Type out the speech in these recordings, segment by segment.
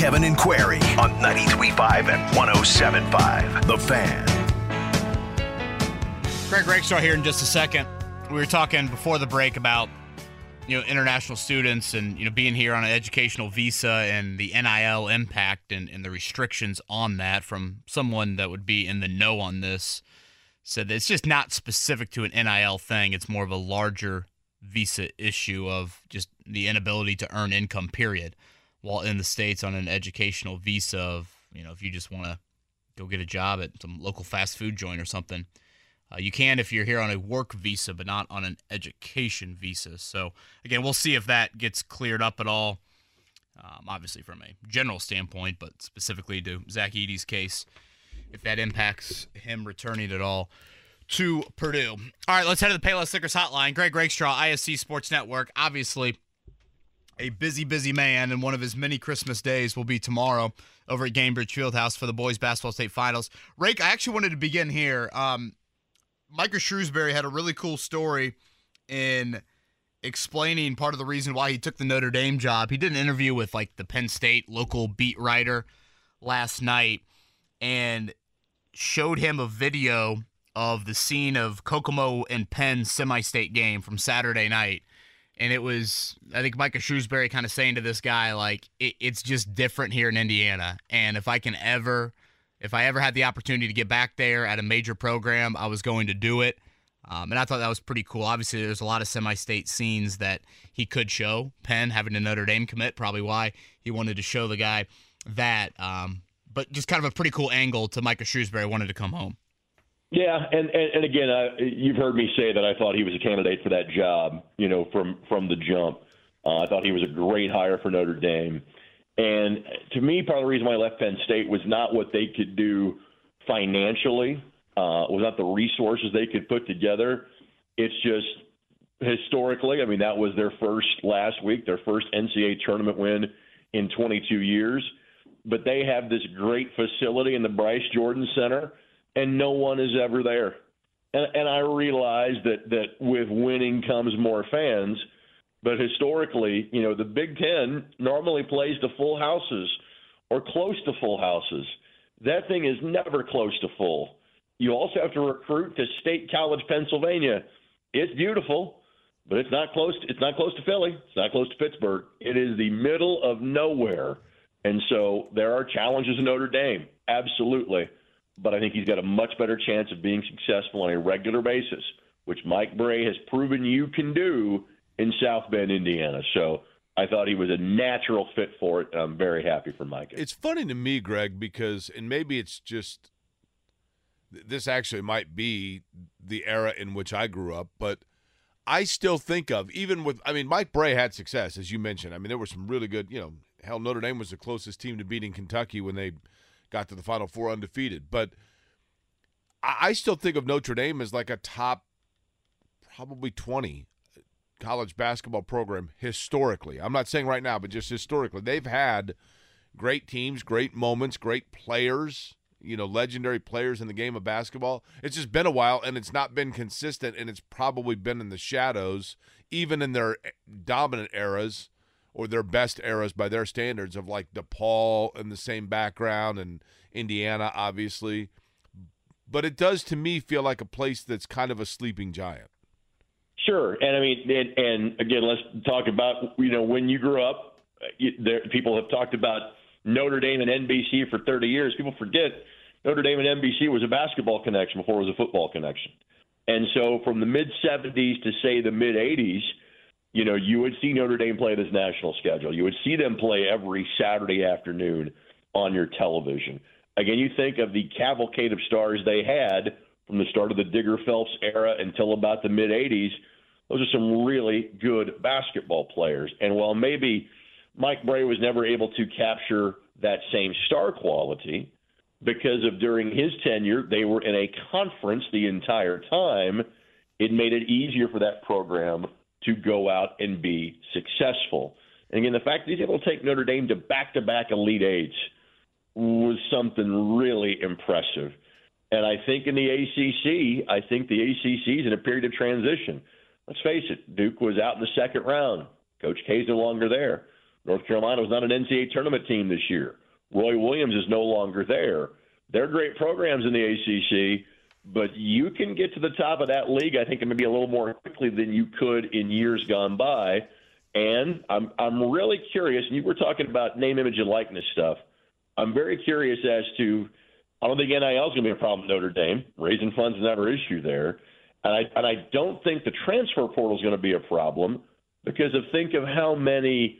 Kevin and Query on 93.5 and 107.5. The Fan. Greg Rakestraw here in just a second. We were talking before the break about you know international students and you know being here on an educational visa and the NIL impact and, and the restrictions on that from someone that would be in the know on this said that it's just not specific to an NIL thing. It's more of a larger visa issue of just the inability to earn income, period, while in the States on an educational visa of, you know, if you just want to go get a job at some local fast food joint or something. Uh, you can if you're here on a work visa, but not on an education visa. So, again, we'll see if that gets cleared up at all. Um, obviously, from a general standpoint, but specifically to Zach Edey's case, if that impacts him returning at all to Purdue. All right, let's head to the Payless Liquors Hotline. Greg Rakestraw, ISC Sports Network. Obviously, a busy, busy man, and one of his many Christmas days will be tomorrow over at Gainbridge Fieldhouse for the boys basketball state finals. Rake, I actually wanted to begin here. Um, Micah Shrewsberry had a really cool story in explaining part of the reason why he took the Notre Dame job. He did an interview with like the Penn State local beat writer last night and showed him a video of the scene of Kokomo and Penn semi-state game from Saturday night. And it was, I think Micah Shrewsberry kind of saying to this guy, like, it, it's just different here in Indiana. And if I can ever if I ever had the opportunity to get back there at a major program, I was going to do it. Um, and I thought that was pretty cool. Obviously, there's a lot of semi state scenes that he could show. Penn having a Notre Dame commit, probably why he wanted to show the guy that. Um, but just kind of a pretty cool angle to Micah Shrewsberry wanted to come home. Yeah, and and, and again, I, you've heard me say that I thought he was a candidate for that job. You know, from from the jump, uh, I thought he was a great hire for Notre Dame. And to me, part of the reason why I left Penn State was not what they could do financially, uh, was not the resources they could put together. It's just historically, I mean, that was their first last week, their first NCAA tournament win in 22 years. But they have this great facility in the Bryce Jordan Center, and no one is ever there. And, and I realize that that with winning comes more fans but historically, you know, the Big Ten normally plays to full houses or close to full houses. That thing is never close to full. You also have to recruit to State College, Pennsylvania. It's beautiful, but it's not close. To, it's not close to Philly. It's not close to Pittsburgh. It is the middle of nowhere, and so there are challenges in Notre Dame, absolutely. But I think he's got a much better chance of being successful on a regular basis, which Mike Brey has proven you can do in South Bend, Indiana. So I thought he was a natural fit for it. And I'm very happy for Mike. It's funny to me, Greg, because and maybe it's just this actually might be the era in which I grew up, but I still think of even with I mean Mike Brey had success as you mentioned. I mean there were some really good, you know, hell Notre Dame was the closest team to beating Kentucky when they got to the Final Four undefeated, but I still think of Notre Dame as like a top probably 20 college basketball program historically. I'm not saying right now, but just historically. They've had great teams, great moments, great players, you know, legendary players in the game of basketball. It's just been a while and it's not been consistent and it's probably been in the shadows, even in their eh, dominant eras or their best eras by their standards of like DePaul and the same background and Indiana, obviously. But it does to me feel like a place that's kind of a sleeping giant. Sure, and I mean, and, and again, let's talk about you know when you grew up. You, there, people have talked about Notre Dame and NBC for 30 years. People forget Notre Dame and NBC was a basketball connection before it was a football connection. And so, from the mid 70s to say the mid 80s, you know, you would see Notre Dame play this national schedule. You would see them play every Saturday afternoon on your television. Again, you think of the cavalcade of stars they had from the start of the Digger Phelps era until about the mid 80s, those are some really good basketball players. And while maybe Mike Brey was never able to capture that same star quality because of during his tenure, they were in a conference the entire time. It made it easier for that program to go out and be successful. And again, the fact that he's able to take Notre Dame to back to back Elite Eights was something really impressive. And I think in the ACC, I think the ACC is in a period of transition. Let's face it, Duke was out in the second round. Coach K is no longer there. North Carolina was not an NCAA tournament team this year. Roy Williams is no longer there. They're great programs in the ACC, but you can get to the top of that league, I think, maybe a little more quickly than you could in years gone by. And I'm I'm really curious. And you were talking about name, image, and likeness stuff. I'm very curious as to. I don't think NIL is going to be a problem at Notre Dame. Raising funds is never an issue there, and I and I don't think the transfer portal is going to be a problem because of think of how many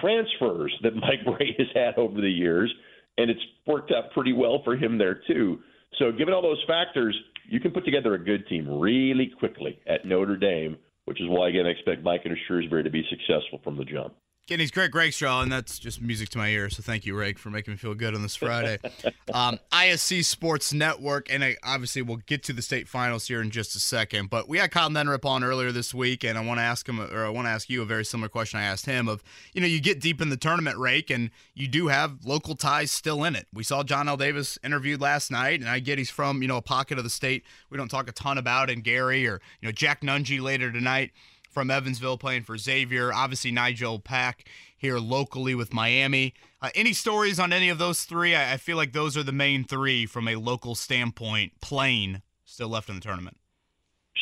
transfers that Mike Brey has had over the years, and it's worked out pretty well for him there too. So, given all those factors, you can put together a good team really quickly at Notre Dame, which is why again I expect Mike and Shrewsbury to be successful from the jump. Kenny's great, Greg Straw, and that's just music to my ears. So thank you, Rake, for making me feel good on this Friday. um, ISC Sports Network, and I, obviously we'll get to the state finals here in just a second. But we had Kyle Neddenriep on earlier this week, and I want to ask him, or I want to ask you a very similar question I asked him. Of you know, you get deep in the tournament, Rake, and you do have local ties still in it. We saw John L. Davis interviewed last night, and I get he's from you know a pocket of the state we don't talk a ton about in Gary, or you know Jack Nunge later tonight from Evansville playing for Xavier. Obviously Nigel Pack here locally with Miami. Uh, any stories on any of those three? I, I, feel like those are the main three from a local standpoint, playing still left in the tournament.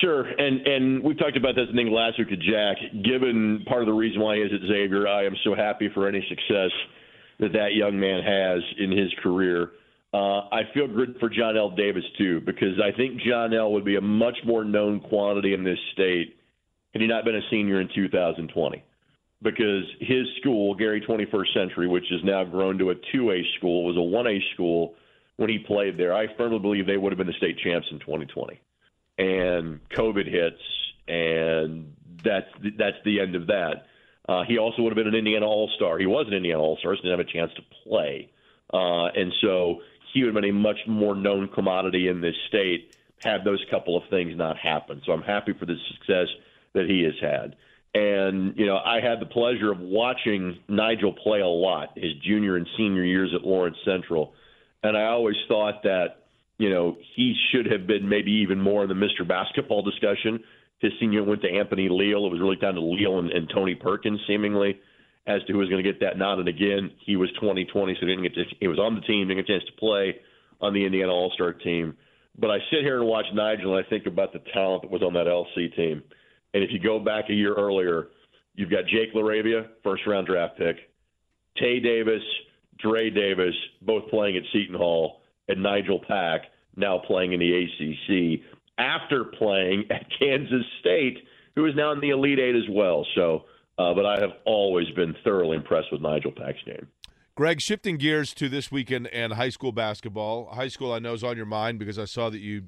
Sure, and and we talked about this I think last week to Jack. Given part of the reason why he is at Xavier, I am so happy for any success that that young man has in his career. Uh, I feel good for John L. Davis too because I think John L. would be a much more known quantity in this state had he not been a senior in 2020 because his school, Gary 21st Century, which has now grown to a 2A school, was a 1A school when he played there. I firmly believe they would have been the state champs in 2020. And COVID hits, and that's that's the end of that. Uh, he also would have been an Indiana All Star. He was an Indiana All Star, so didn't have a chance to play, uh, and so he would have been a much more known commodity in this state had those couple of things not happened. So I'm happy for the success that he has had. And, you know, I had the pleasure of watching Nigel play a lot his junior and senior years at Lawrence Central. And I always thought that, you know, he should have been maybe even more in the Mr. Basketball discussion. His senior went to Anthony Leal. It was really down to Leal and, and Tony Perkins, seemingly, as to who was going to get that nod. And again, he was 2020, so he didn't get to, he was on the team, didn't get a chance to play on the Indiana All Star team. But I sit here and watch Nigel, and I think about the talent that was on that LC team and if you go back a year earlier, you've got Jake LaRavia, first round draft pick, Tay Davis, Dre Davis, both playing at Seton Hall, and Nigel Pack now playing in the ACC after playing at Kansas State, who is now in the Elite Eight as well. So, uh, but I have always been thoroughly impressed with Nigel Pack's game. Greg, shifting gears to this weekend and high school basketball. High school, I know, is on your mind because I saw that you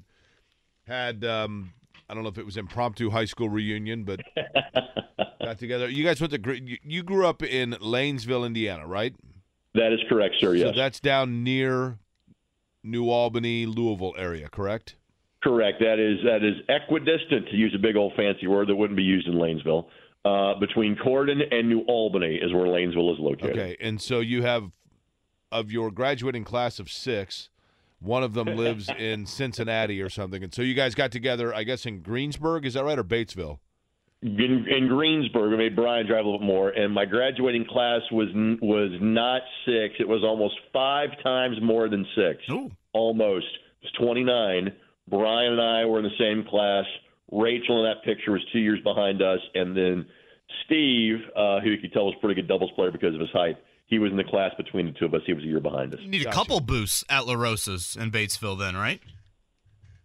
had um, I don't know if it was impromptu high school reunion, but got together. You guys went to you grew up in Lanesville, Indiana, right? That is correct, sir. Yes. So that's down near New Albany, Louisville area, correct? Correct. That is that is equidistant to use a big old fancy word that wouldn't be used in Lanesville. Uh, between Corydon and New Albany is where Lanesville is located. Okay, and so you have of your graduating class of six, one of them lives in Cincinnati or something, and so you guys got together. I guess in Greensburg, is that right, or Batesville? In, in Greensburg, I made Brian drive a little bit more, and my graduating class was was not six; it was almost five times more than six. Ooh. Almost. It was twenty nine. Brian and I were in the same class. Rachel in that picture was two years behind us, and then Steve, uh, who you could tell was a pretty good doubles player because of his height he was in the class between the two of us. He was a year behind us. You need a couple boosts at La Rosa's in Batesville, then, right?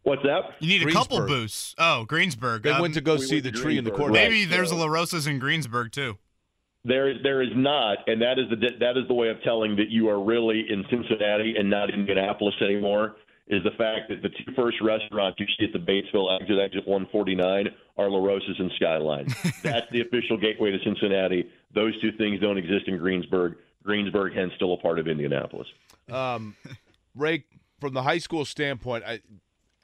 What's that? You need a couple boosts. Oh, Greensburg. They um, went to go we see the tree in the corner. Maybe right, there's so. a La Rosa's in Greensburg too. There, there is not, and that is the that is the way of telling that you are really in Cincinnati and not in Indianapolis anymore. is the fact that the two first restaurants you see at the Batesville exit, exit 149, are La Rosa's and Skyline. That's the official gateway to Cincinnati. Those two things don't exist in Greensburg. Greensburg, hence, still a part of Indianapolis. Um, Rake, from the high school standpoint, I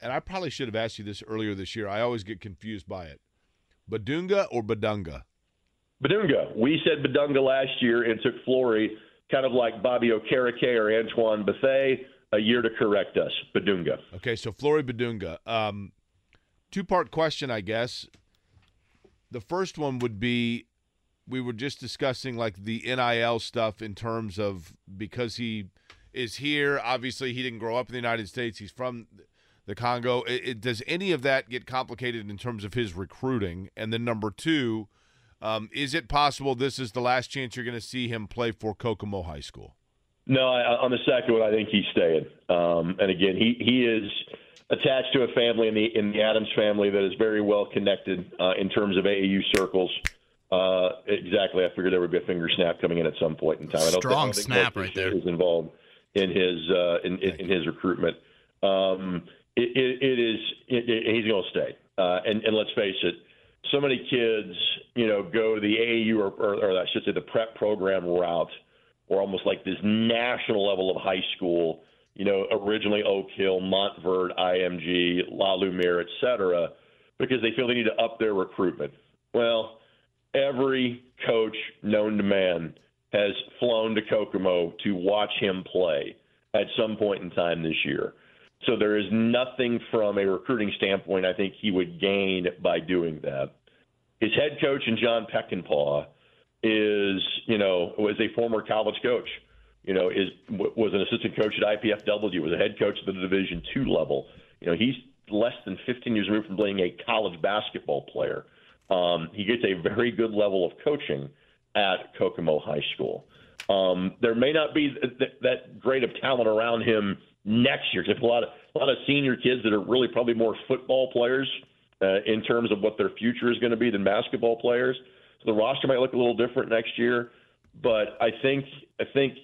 and I probably should have asked you this earlier this year. I always get confused by it. Badunga or Badunga? Badunga. We said Badunga last year and took Flory, kind of like Bobby Okereke or Antoine Bethea, a year to correct us. Badunga. Okay, so Flory Badunga. Um, two part question, I guess. The first one would be we were just discussing like the NIL stuff in terms of because he is here. Obviously, he didn't grow up in the United States. He's from the Congo. It, it, does any of that get complicated in terms of his recruiting? And then number two, um, is it possible this is the last chance you're going to see him play for Kokomo High School? No, I, on the second one, I think he's staying. Um, and again, he he is attached to a family in the in the Adams family that is very well connected uh, in terms of AAU circles. Uh, exactly. I figured there would be a finger snap coming in at some point in time. I don't Strong think, I don't think snap right there. Is involved in his uh, in, in, in his recruitment. Um, it, it, it is it, he's going to stay. Uh, and, and let's face it, so many kids, you know, go to the AAU or, or, or I should say the prep program route, or almost like this national level of high school. You know, originally Oak Hill, Montverde, IMG, La Lumiere, et cetera, because they feel they need to up their recruitment. Well, every coach known to man has flown to Kokomo to watch him play at some point in time this year. So there is nothing from a recruiting standpoint I think he would gain by doing that. His head coach and John Peckinpah is, you know, was a former college coach. You know, is was an assistant coach at IPFW, was a head coach at the Division two level. You know, he's less than 15 years removed from being a college basketball player. Um, he gets a very good level of coaching at Kokomo High School. Um, there may not be th- that great of talent around him next year. Because a lot of a lot of senior kids that are really probably more football players uh, in terms of what their future is going to be than basketball players. So the roster might look a little different next year. But I think I think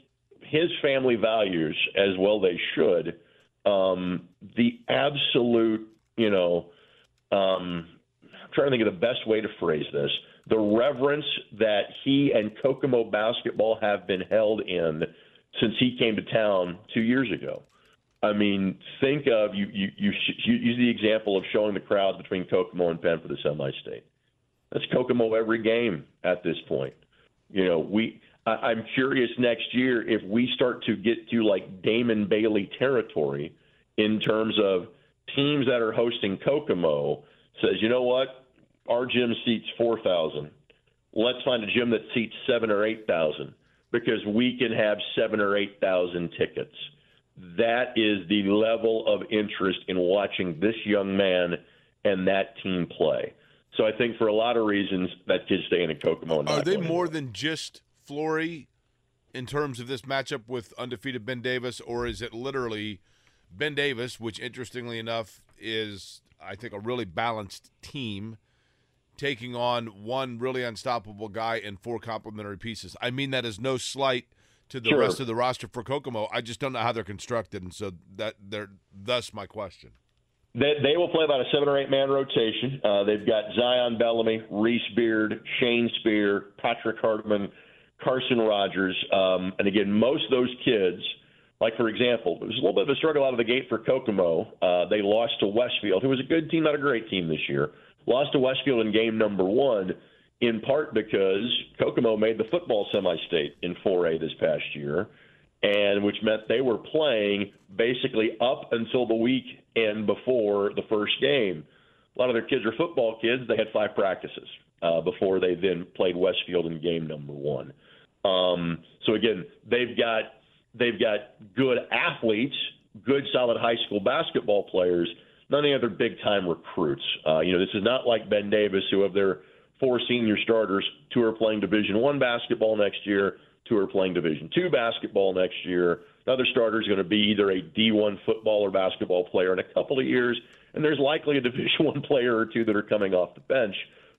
his family values as well they should um, the absolute you know um, trying to think of the best way to phrase this the reverence that he and Kokomo basketball have been held in since he came to town two years ago. I mean, think of you, you, you, you use the example of showing the crowds between Kokomo and Penn for the semi-state. That's Kokomo every game at this point. You know, we. I, I'm curious next year if we start to get to like Damon Bailey territory in terms of teams that are hosting Kokomo says, you know what, our gym seats four thousand. Let's find a gym that seats seven or eight thousand because we can have seven or eight thousand tickets that is the level of interest in watching this young man and that team play. So I think for a lot of reasons that kid's staying in Kokomo. Are they more than just Flory in terms of this matchup with undefeated Ben Davis, or is it literally Ben Davis, which interestingly enough is I think a really balanced team taking on one really unstoppable guy and four complementary pieces. I mean that is no slight to the sure. rest of the roster for Kokomo. I just don't know how they're constructed, and so that they're thus my question. They, they will play about a seven or eight man rotation. Uh, they've got Zion Bellamy, Reese Beard, Shane Spear, Patrick Hartman, Carson Rogers, um, and again, most of those kids. Like for example, it was a little bit of a struggle out of the gate for Kokomo. Uh, they lost to Westfield, who was a good team, not a great team this year. Lost to Westfield in game number one in part because Kokomo made the football semi-state in 4A this past year, and which meant they were playing basically up until the weekend before the first game. A lot of their kids are football kids. They had five practices uh, before they then played Westfield in game number one. Um, so again, they've got they've got good athletes, good solid high school basketball players. None of the other big time recruits. Uh, you know, this is not like Ben Davis, who have their four senior starters. Two are playing Division One basketball next year. Two are playing Division Two basketball next year. Another starter is going to be either a D1 football or basketball player in a couple of years, and there's likely a Division One player or two that are coming off the bench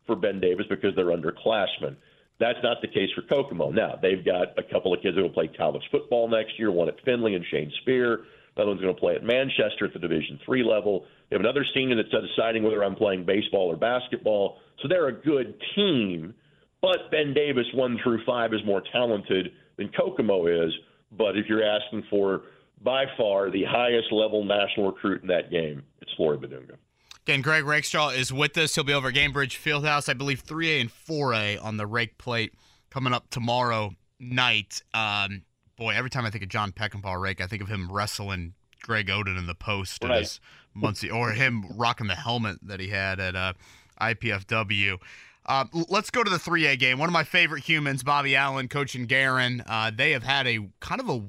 for Ben Davis because they're underclassmen. That's not the case for Kokomo. Now they've got a couple of kids that will play college football next year. One at Findlay and Shane Spear. Another one's going to play at Manchester at the Division three level. They have another senior that's deciding whether I'm playing baseball or basketball. So they're a good team. But Ben Davis, one through five, is more talented than Kokomo is. But if you're asking for by far the highest level national recruit in that game, it's Flory Bidunga. Again, Greg Rakestraw is with us. He'll be over at Gainbridge Fieldhouse, I believe 3A and 4A on the rake plate coming up tomorrow night. Um, boy, every time I think of John Peckinpah rake, I think of him wrestling Greg Oden in the post right. his Muncie, or him rocking the helmet that he had at uh, IPFW. Uh, let's go to the 3A game. One of my favorite humans, Bobby Allen, coaching Guerin. Uh, they have had a kind of a,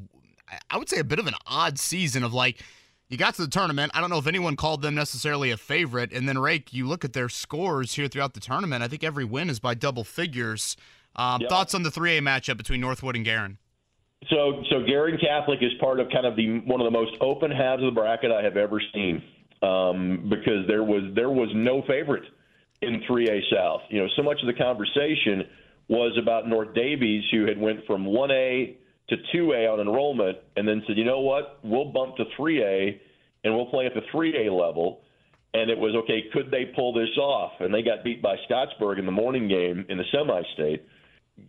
I would say, a bit of an odd season of like, you got to the tournament. I don't know if anyone called them necessarily a favorite. And then, Rake, you look at their scores here throughout the tournament. I think every win is by double figures. Um, Yeah. Thoughts on the 3A matchup between Northwood and Guerin? So, so Guerin Catholic is part of kind of the one of the most open halves of the bracket I have ever seen, um, because there was there was no favorite in 3A South. You know, so much of the conversation was about North Davies, who had went from 1A to 2A on enrollment, and then said, you know what, we'll bump to 3A, and we'll play at the 3A level. And it was okay. Could they pull this off? And they got beat by Scottsburg in the morning game in the semi-state.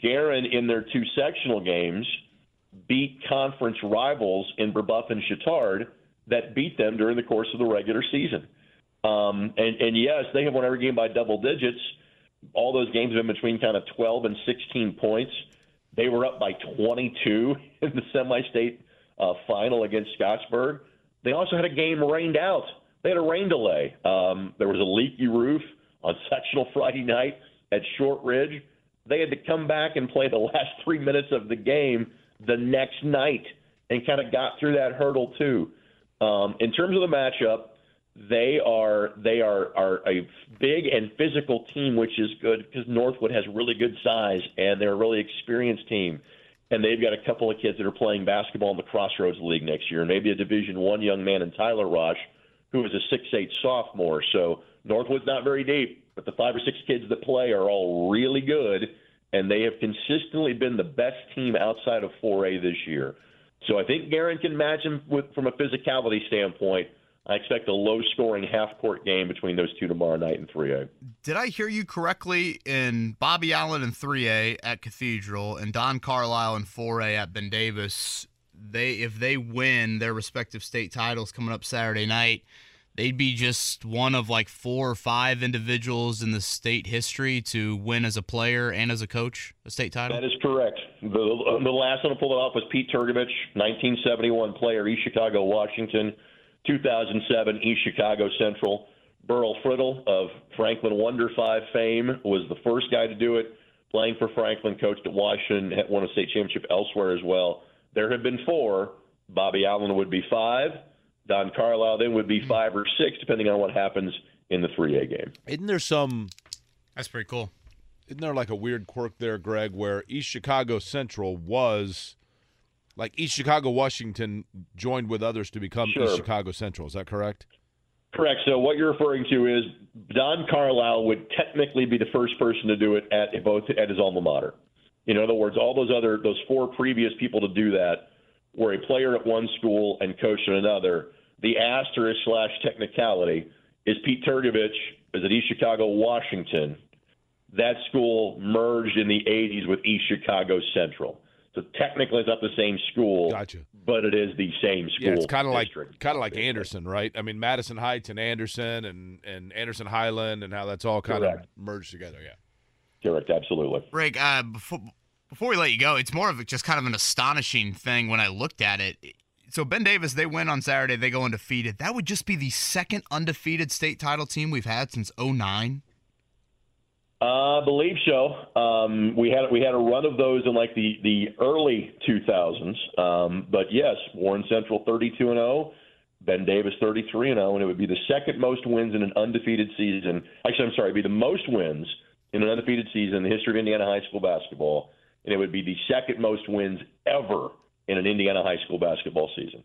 Guerin in their two sectional games beat conference rivals in Brebeuf and Chatard that beat them during the course of the regular season. Um, and, and yes, they have won every game by double digits. All those games have been between kind of 12 and 16 points. They were up by 22 in the semi-state uh, final against Scottsburg. They also had a game rained out. They had a rain delay. Um, there was a leaky roof on sectional Friday night at Shortridge. They had to come back and play the last three minutes of the game the next night and kind of got through that hurdle too. Um, in terms of the matchup, they are they are are a big and physical team, which is good because Northwood has really good size and they're a really experienced team. And they've got a couple of kids that are playing basketball in the Crossroads League next year, maybe a Division One young man in Tyler Rosh, who is a six eight sophomore. So Northwood's not very deep, but the five or six kids that play are all really good, and they have consistently been the best team outside of 4A this year. So I think Guerin can match them with, from a physicality standpoint. I expect a low-scoring half-court game between those two tomorrow night in 3A. Did I hear you correctly in Bobby Allen in 3A at Cathedral and Don Carlisle in 4A at Ben Davis? They if they win their respective state titles coming up Saturday night, they'd be just one of like four or five individuals in the state history to win as a player and as a coach a state title. That is correct. The, the last one to pull it off was Pete Trgovich, 1971 player, East Chicago, Washington, 2007 East Chicago Central. Burl Friddle of Franklin Wonder Five fame was the first guy to do it. Playing for Franklin, coached at Washington, won a state championship elsewhere as well. There have been four. Bobby Allen would be five. Don Carlisle then would be hmm. five or six, depending on what happens in the 3A game. Isn't there some? That's pretty cool. Isn't there like a weird quirk there, Greg, where East Chicago Central was like East Chicago Washington joined with others to become Sure. East Chicago Central? Is that correct? Correct. So what you're referring to is Don Carlisle would technically be the first person to do it at both at his alma mater. In other words, all those other those four previous people to do that were a player at one school and coach at another. The asterisk slash technicality is Pete Trgovich is at East Chicago, Washington. That school merged in the 80s with East Chicago Central. So technically, it's not the same school, Gotcha. but it is the same school. Yeah, it's kind of like kind of like Anderson, right? I mean, Madison Heights and Anderson and and Anderson Highland and how that's all kind of merged together. Yeah. Correct, absolutely. Rick, uh, before before we let you go, it's more of a, just kind of an astonishing thing when I looked at it. So Ben Davis, they win on Saturday, they go undefeated. That would just be the second undefeated state title team we've had since 09. Uh, I believe so. Um, we had we had a run of those in like the the early 2000s. Um, but yes, Warren Central 32 and 0, Ben Davis 33 and 0, and it would be the second most wins in an undefeated season. Actually, I'm sorry, it'd be the most wins in an undefeated season in the history of Indiana high school basketball, and it would be the second most wins ever in an Indiana high school basketball season.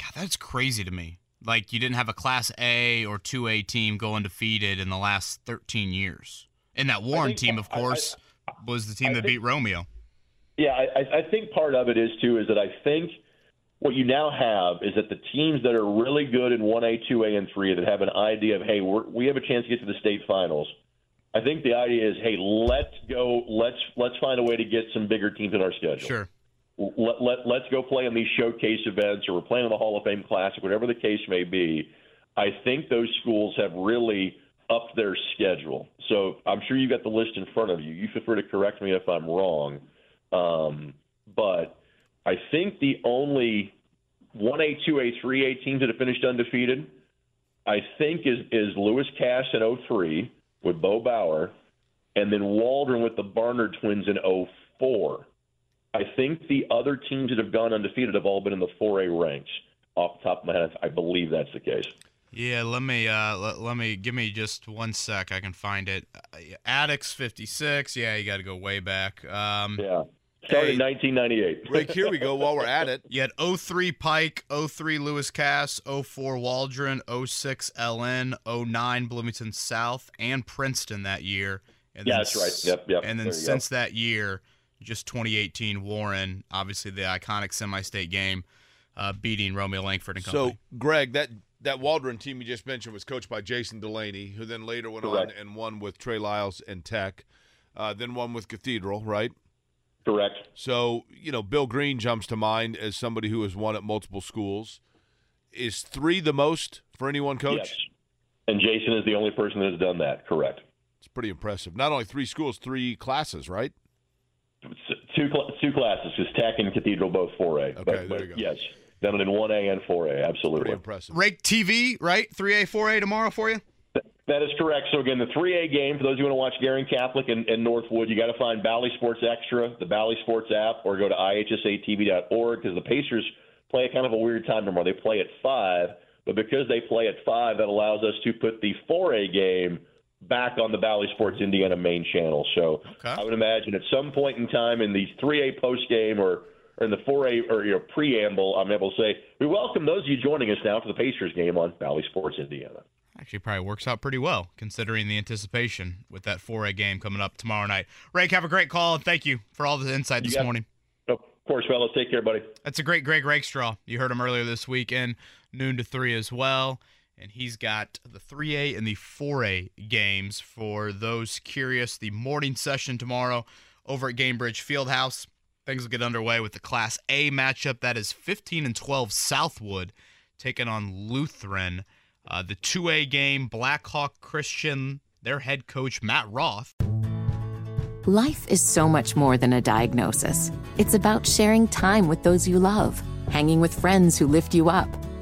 God, that's crazy to me. Like you didn't have a Class A or 2A team go undefeated in the last 13 years. And that Warren think- team, of I- I- course, was the team I that think- beat Romeo. Yeah, I, I- I think part of it is too is that I think what you now have is that the teams that are really good in 1A, 2A, and 3 that have an idea of, hey, we're, we have a chance to get to the state finals. I think the idea is, hey, let's go, let's let's find a way to get some bigger teams in our schedule. Sure. Let, let, let's go play in these showcase events, or we're playing in the Hall of Fame Classic, whatever the case may be. I think those schools have really upped their schedule. So I'm sure you've got the list in front of you. You feel free to correct me if I'm wrong. Um, but I think the only 1A, 2A, 3A teams that have finished undefeated, I think, is, is Lewis Cass in 03 with Bo Bauer, and then Waldron with the Barnard twins in 04. I think the other teams that have gone undefeated have all been in the 4A ranks. Off the top of my head, I believe that's the case. Yeah, let me uh, let, let me give me just one sec. I can find it. Uh, Attucks 56. Yeah, you got to go way back. Um, Yeah. Started Hey. in 1998. Rick, here we go. While we're at it, You had 03 Pike, 03 Lewis Cass, 04 Waldron, 06 LN, 09 Bloomington South, and Princeton that year. And Yeah, then that's right. Yep, yep. And then There you go. since that year, just 2018 Warren, obviously the iconic semi-state game, uh, beating Romeo Langford and company. so. Greg, that that Waldron team you just mentioned was coached by Jason Delaney, who then later went on and won with Trey Lyles and Tech, uh, then won with Cathedral, right? Correct. So, you know, Bill Green jumps to mind as somebody who has won at multiple schools. Is three the most for any one coach? Yes. And Jason is the only person that has done that. Correct. It's pretty impressive. Not only three schools, three classes, right? Two cl- two classes, because Tech and Cathedral both 4A. Okay, but, there but you go. Yes, done it in 1A and 4A. Absolutely. Pretty impressive. Rake TV, right? 3A, 4A tomorrow for you? That is correct. So again, the 3A game for those who want to watch Guerin Catholic and, and Northwood, you got to find Bally Sports Extra, the Bally Sports app, or go to ihsatv.org because the Pacers play at kind of a weird time tomorrow. They play at five, but because they play at five, that allows us to put the 4A game back on the Bally Sports Indiana main channel. So Okay. I would imagine at some point in time in the 3A post game or or in the 4A or your know, preamble, I'm able to say we welcome those of you joining us now for the Pacers game on Bally Sports Indiana. Actually, probably works out pretty well considering the anticipation with that 4A game coming up tomorrow night. Rake, have a great call, and thank you for all the insight You this morning. Of course, fellas. Take care, buddy. That's a great Greg Rakestraw. You heard him earlier this week weekend, noon to 3 as well. And he's got the 3A and the 4A games for those curious. The morning session tomorrow over at Gainbridge Fieldhouse. Things will get underway with the Class A matchup. That is 15 and 12 Southwood taking on Lutheran. Uh, the 2A game, Blackhawk Christian, their head coach, Matt Roth. Life is so much more than a diagnosis. It's about sharing time with those you love, hanging with friends who lift you up,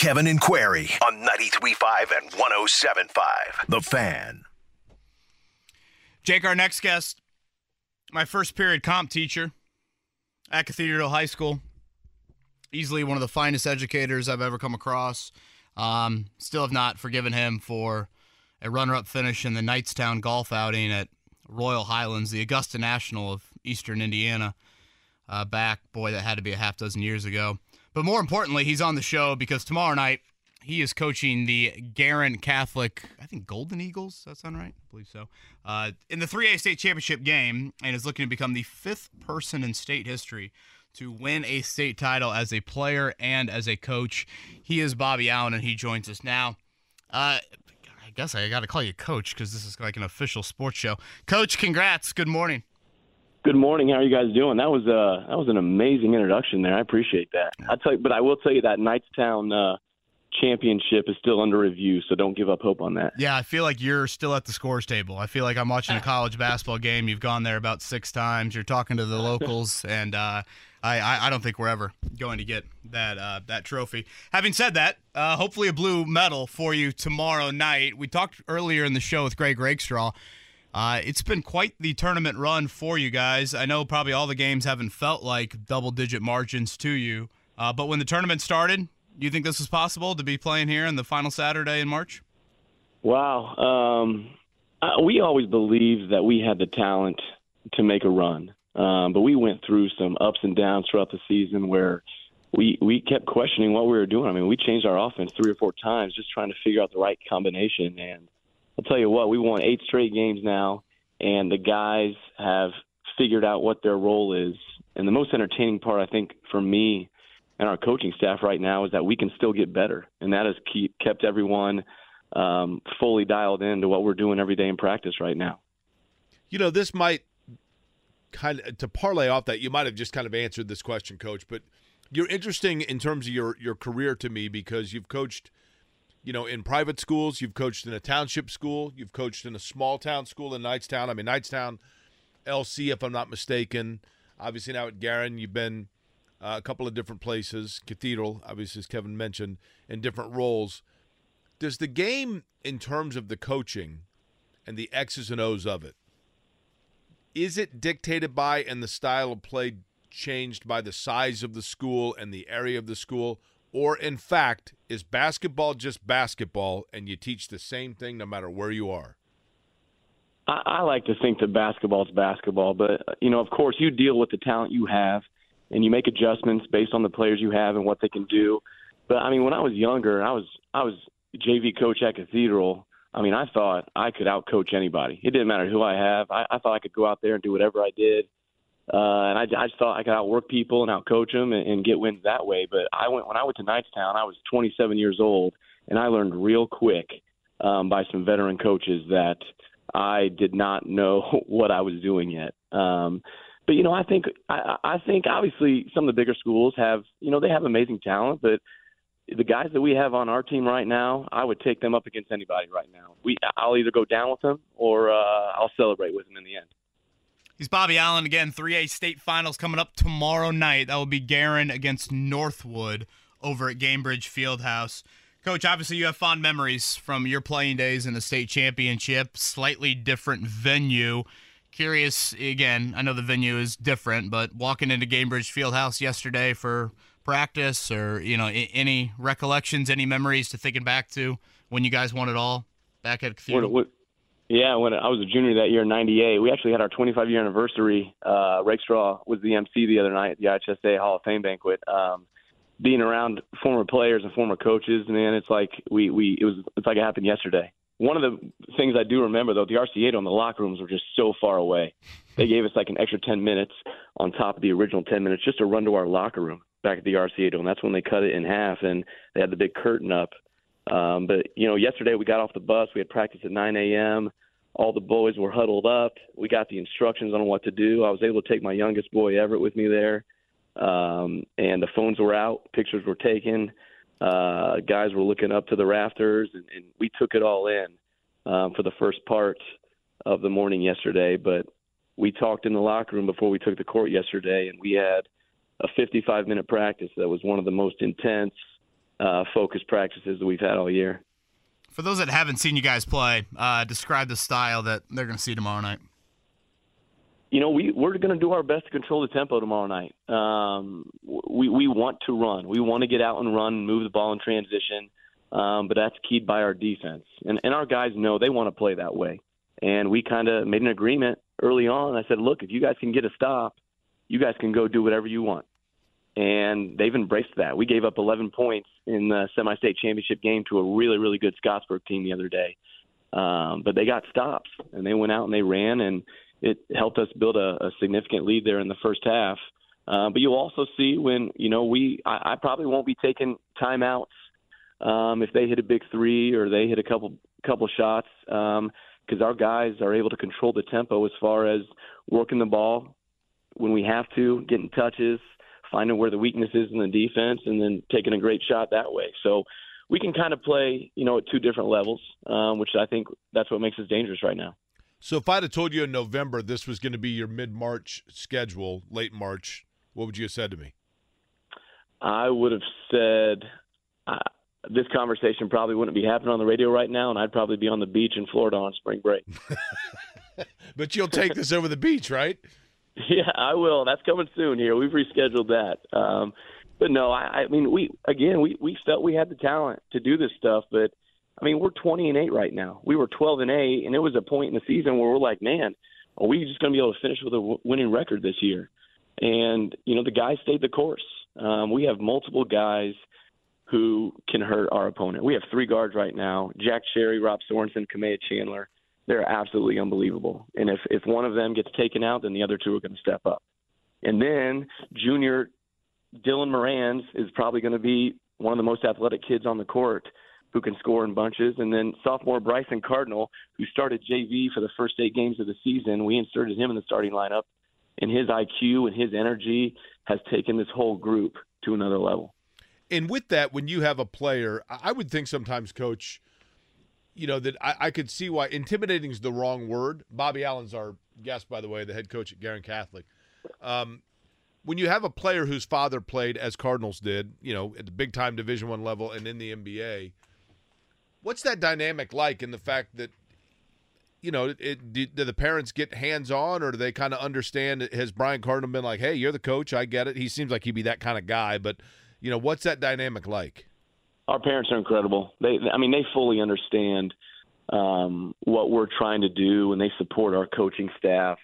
Kevin and Query on 93.5 and 107.5. The Fan. Jake, our next guest, my first period comp teacher at Cathedral High School. Easily one of the finest educators I've ever come across. Um, still have not forgiven him for a runner up finish in the Knightstown golf outing at Royal Highlands, the Augusta National of Eastern Indiana. Uh, back, boy, that had to be a half dozen years ago. But more importantly, he's on the show because tomorrow night he is coaching the Guerin Catholic, I think Golden Eagles. Does that sound right? I believe so. Uh, in the 3A state championship game, and is looking to become the fifth person in state history to win a state title as a player and as a coach. He is Bobby Allen, and he joins us now. Uh, I guess I got to call you coach because this is like an official sports show. Coach, congrats. Good morning. Good morning. How are you guys doing? That was uh that was an amazing introduction there. I appreciate that. I tell you, but I will tell you that Knightstown uh, championship is still under review, so don't give up hope on that. Yeah, I feel like you're still at the scores table. I feel like I'm watching a college basketball game. You've gone there about six times. You're talking to the locals, and uh, I, I, don't think we're ever going to get that uh, that trophy. Having said that, uh, hopefully a blue medal for you tomorrow night. We talked earlier in the show with Greg Rakestraw. Uh, it's been quite the tournament run for you guys. I know probably all the games haven't felt like double digit margins to you, uh, but when the tournament started, do you think this was possible to be playing here in the final Saturday in March? Wow. Um, we always believed that we had the talent to make a run, um, but we went through some ups and downs throughout the season where we we kept questioning what we were doing. I mean, we changed our offense three or four times just trying to figure out the right combination. And I'll tell you what, we won eight straight games now, and the guys have figured out what their role is. And the most entertaining part, I think, for me and our coaching staff right now is that we can still get better, and that has keep, kept everyone um, fully dialed into what we're doing every day in practice right now. You know, this might kind of to parlay off that. You might have just kind of answered this question, Coach, but you're interesting in terms of your your career to me because you've coached. You know, in private schools, you've coached in a township school, you've coached in a small town school in Knightstown. I mean, Knightstown, LC, if I'm not mistaken. Obviously, now at Guerin, you've been uh, a couple of different places, Cathedral, obviously, as Kevin mentioned, in different roles. Does the game, in terms of the coaching and the X's and O's of it, is it dictated by and the style of play changed by the size of the school and the area of the school? Or, in fact, is basketball just basketball and you teach the same thing no matter where you are? I, I like to think that basketball is basketball, but, you know, of course, you deal with the talent you have – and you make adjustments based on the players you have and what they can do. But I mean, when I was younger, I was I was JV coach at Cathedral. I mean, I thought I could outcoach anybody. It didn't matter who I have. I, I thought I could go out there and do whatever I did, uh, and I, I just thought I could outwork people and outcoach them and, and get wins that way. But I went when I went to Knightstown. I was 27 years old, and I learned real quick um, by some veteran coaches that I did not know what I was doing yet. Um, but you know, I think I, I think obviously some of the bigger schools have you know they have amazing talent, but the guys that we have on our team right now, I would take them up against anybody right now. We I'll either go down with them or uh, I'll celebrate with them in the end. He's Bobby Allen again. 3A state finals coming up tomorrow night. That will be Guerin against Northwood over at Gainbridge Fieldhouse. Coach, obviously you have fond memories from your playing days in the state championship. Slightly different venue. Curious again. I know the venue is different, but walking into Gainbridge Fieldhouse yesterday for practice, or you know, any recollections, any memories to thinking back to when you guys won it all back at Cathedral. What, what, yeah, when I was a junior that year in '98, we actually had our 25 year anniversary. Uh, Rakestraw was the MC the other night at the IHSA Hall of Fame banquet. Um, being around former players and former coaches, man, it's like we we it was it's like it happened yesterday. One of the things I do remember though, the RCA and the locker rooms were just so far away. They gave us like an extra 10 minutes on top of the original 10 minutes just to run to our locker room back at the RCA and that's when they cut it in half and they had the big curtain up. Um, but you know, yesterday we got off the bus. We had practice at 9 a.m. All the boys were huddled up. We got the instructions on what to do. I was able to take my youngest boy Everett with me there, um, and the phones were out. Pictures were taken uh, guys were looking up to the rafters, and, and we took it all in um, for the first part of the morning yesterday. But we talked in the locker room before we took the court yesterday, and we had a 55 minute practice that was one of the most intense, uh, focused practices that we've had all year. For those that haven't seen you guys play, uh, describe the style that they're going to see tomorrow night you know, we we're going to do our best to control the tempo tomorrow night. Um, we we want to run. We want to get out and run and move the ball in transition. Um, but that's keyed by our defense, and and our guys know they want to play that way. And we kind of made an agreement early on. I said, look, if you guys can get a stop, you guys can go do whatever you want. And they've embraced that. We gave up 11 points in the semi-state championship game to a really, really good Scottsburg team the other day. Um, but they got stops, and they went out and they ran, and it helped us build a, a significant lead there in the first half. Uh, but you'll also see when you know we I, I probably won't be taking timeouts um, if they hit a big three or they hit a couple couple shots because um, our guys are able to control the tempo as far as working the ball when we have to, getting touches, finding where the weakness is in the defense, and then taking a great shot that way. So we can kind of play, you know, at two different levels, um, which I think that's what makes us dangerous right now. So if I'd have told you in November this was going to be your mid-March schedule, late March, what would you have said to me? I would have said uh, this conversation probably wouldn't be happening on the radio right now, and I'd probably be on the beach in Florida on spring break. but you'll take this over the beach, right? Yeah, I will. That's coming soon. Here, we've rescheduled that. Um, but no, I, I mean, we again, we we felt we had the talent to do this stuff, but I mean, we're 20 and eight right now. We were 12 and eight, and it was a point in the season where we're like, man, are we just going to be able to finish with a w- winning record this year? And you know, the guys stayed the course. Um, we have multiple guys who can hurt our opponent. We have three guards right now: Jack Sherry, Rob Sorensen, Kamea Chandler. They're absolutely unbelievable. And if if one of them gets taken out, then the other two are going to step up. And then junior Dylan Morans is probably going to be one of the most athletic kids on the court who can score in bunches. And then sophomore Bryson Cardinal, who started JV for the first eight games of the season, we inserted him in the starting lineup. And his IQ and his energy has taken this whole group to another level. And with that, when you have a player, I would think sometimes, coach, you know, that I, I could see why intimidating is the wrong word. Bobby Allen's our guest, by the way, the head coach at Guerin Catholic. Um, when you have a player whose father played as Cardinals did, you know, at the big time Division One level and in the NBA, what's that dynamic like in the fact that you know, it, do, do, the parents get hands on, or do they kind of understand? Has Brian Cardinal been like, "Hey, you're the coach, I get it." He seems like he'd be that kind of guy, but you know, what's that dynamic like? Our parents are incredible. They, I mean, they fully understand um, what we're trying to do, and they support our coaching staff.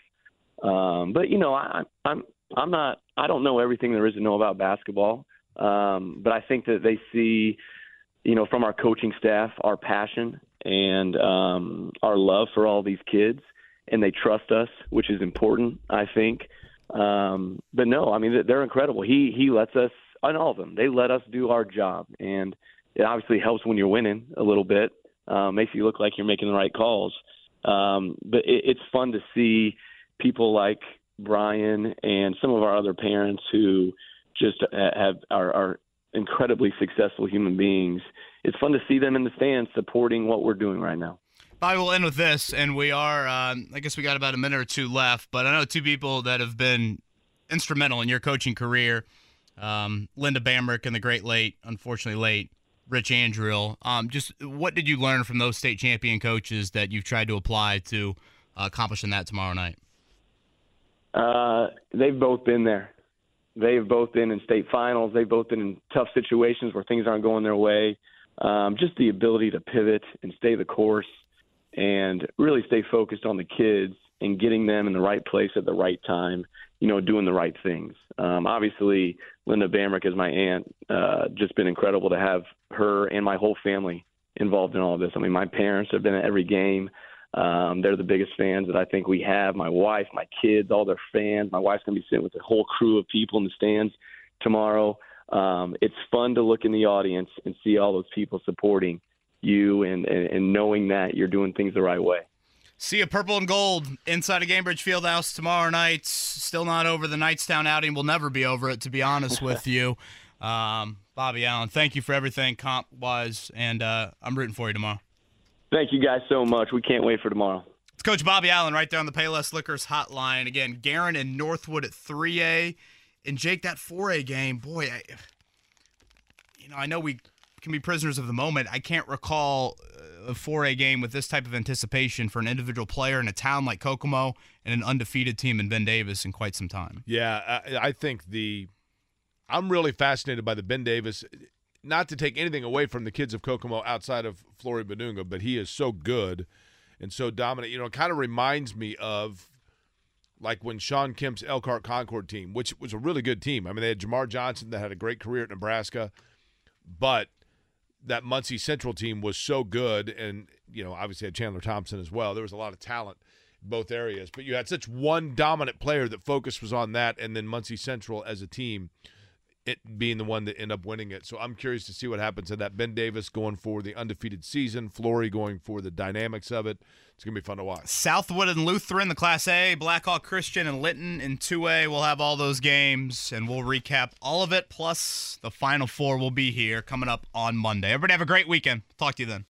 Um, but you know, I, I'm I'm not. I don't know everything there is to know about basketball, um, but I think that they see, you know, from our coaching staff, our passion and um, our love for all these kids, and they trust us, which is important, I think. Um, but no, I mean they're incredible. He he lets us, on all of them, they let us do our job, and it obviously helps when you're winning a little bit. Uh, makes you look like you're making the right calls. Um, but it, it's fun to see people like Brian and some of our other parents who just have are, are incredibly successful human beings. It's fun to see them in the stands supporting what we're doing right now. I will end with this, and we are. Um, I guess we got about a minute or two left, but I know two people that have been instrumental in your coaching career: um, Linda Bamrick and the great late, unfortunately late, Rich Andrill. Um, just what did you learn from those state champion coaches that you've tried to apply to uh, accomplishing that tomorrow night? Uh, they've both been there. They've both been in state finals. They've both been in tough situations where things aren't going their way. Um, just the ability to pivot and stay the course and really stay focused on the kids and getting them in the right place at the right time, you know, doing the right things. Um, obviously, Linda Bamrick is my aunt. Uh, just been incredible to have her and my whole family involved in all of this. I mean, my parents have been at every game. Um, they're the biggest fans that I think we have. My wife, my kids, all their fans. My wife's gonna be sitting with a whole crew of people in the stands tomorrow. Um, it's fun to look in the audience and see all those people supporting you and, and, and knowing that you're doing things the right way. See a purple and gold inside of Gainbridge Fieldhouse tomorrow night. Still not over. The Knightstown outing We'll never be over it, to be honest with you. Um, Bobby Allen, thank you for everything comp wise, and uh, I'm rooting for you tomorrow. Thank you guys so much. We can't wait for tomorrow. It's Coach Bobby Allen right there on the Payless Liquors hotline. Again, Guerin and Northwood at 3A. And Jake, that 4A game, boy, I, you know, I know we can be prisoners of the moment. I can't recall uh, a 4A game with this type of anticipation for an individual player in a town like Kokomo and an undefeated team in Ben Davis in quite some time. Yeah, I, I think the I'm really fascinated by the Ben Davis not to take anything away from the kids of Kokomo outside of Flory Bidunga, but he is so good and so dominant. You know, it kind of reminds me of like when Shawn Kemp's Elkhart Concord team, which was a really good team. I mean, they had Jamar Johnson that had a great career at Nebraska, but that Muncie Central team was so good, and you know, obviously had Chandler Thompson as well. There was a lot of talent in both areas, but you had such one dominant player that focus was on that, and then Muncie Central as a team it being the one that end up winning it. So I'm curious to see what happens in that. Ben Davis going for the undefeated season, Flory going for the dynamics of it. It's gonna be fun to watch. Southwood and Lutheran, the Class A, Blackhawk Christian and Linton in 2A. We'll have all those games and we'll recap all of it. Plus, the Final Four will be here coming up on Monday. Everybody have a great weekend. Talk to you then.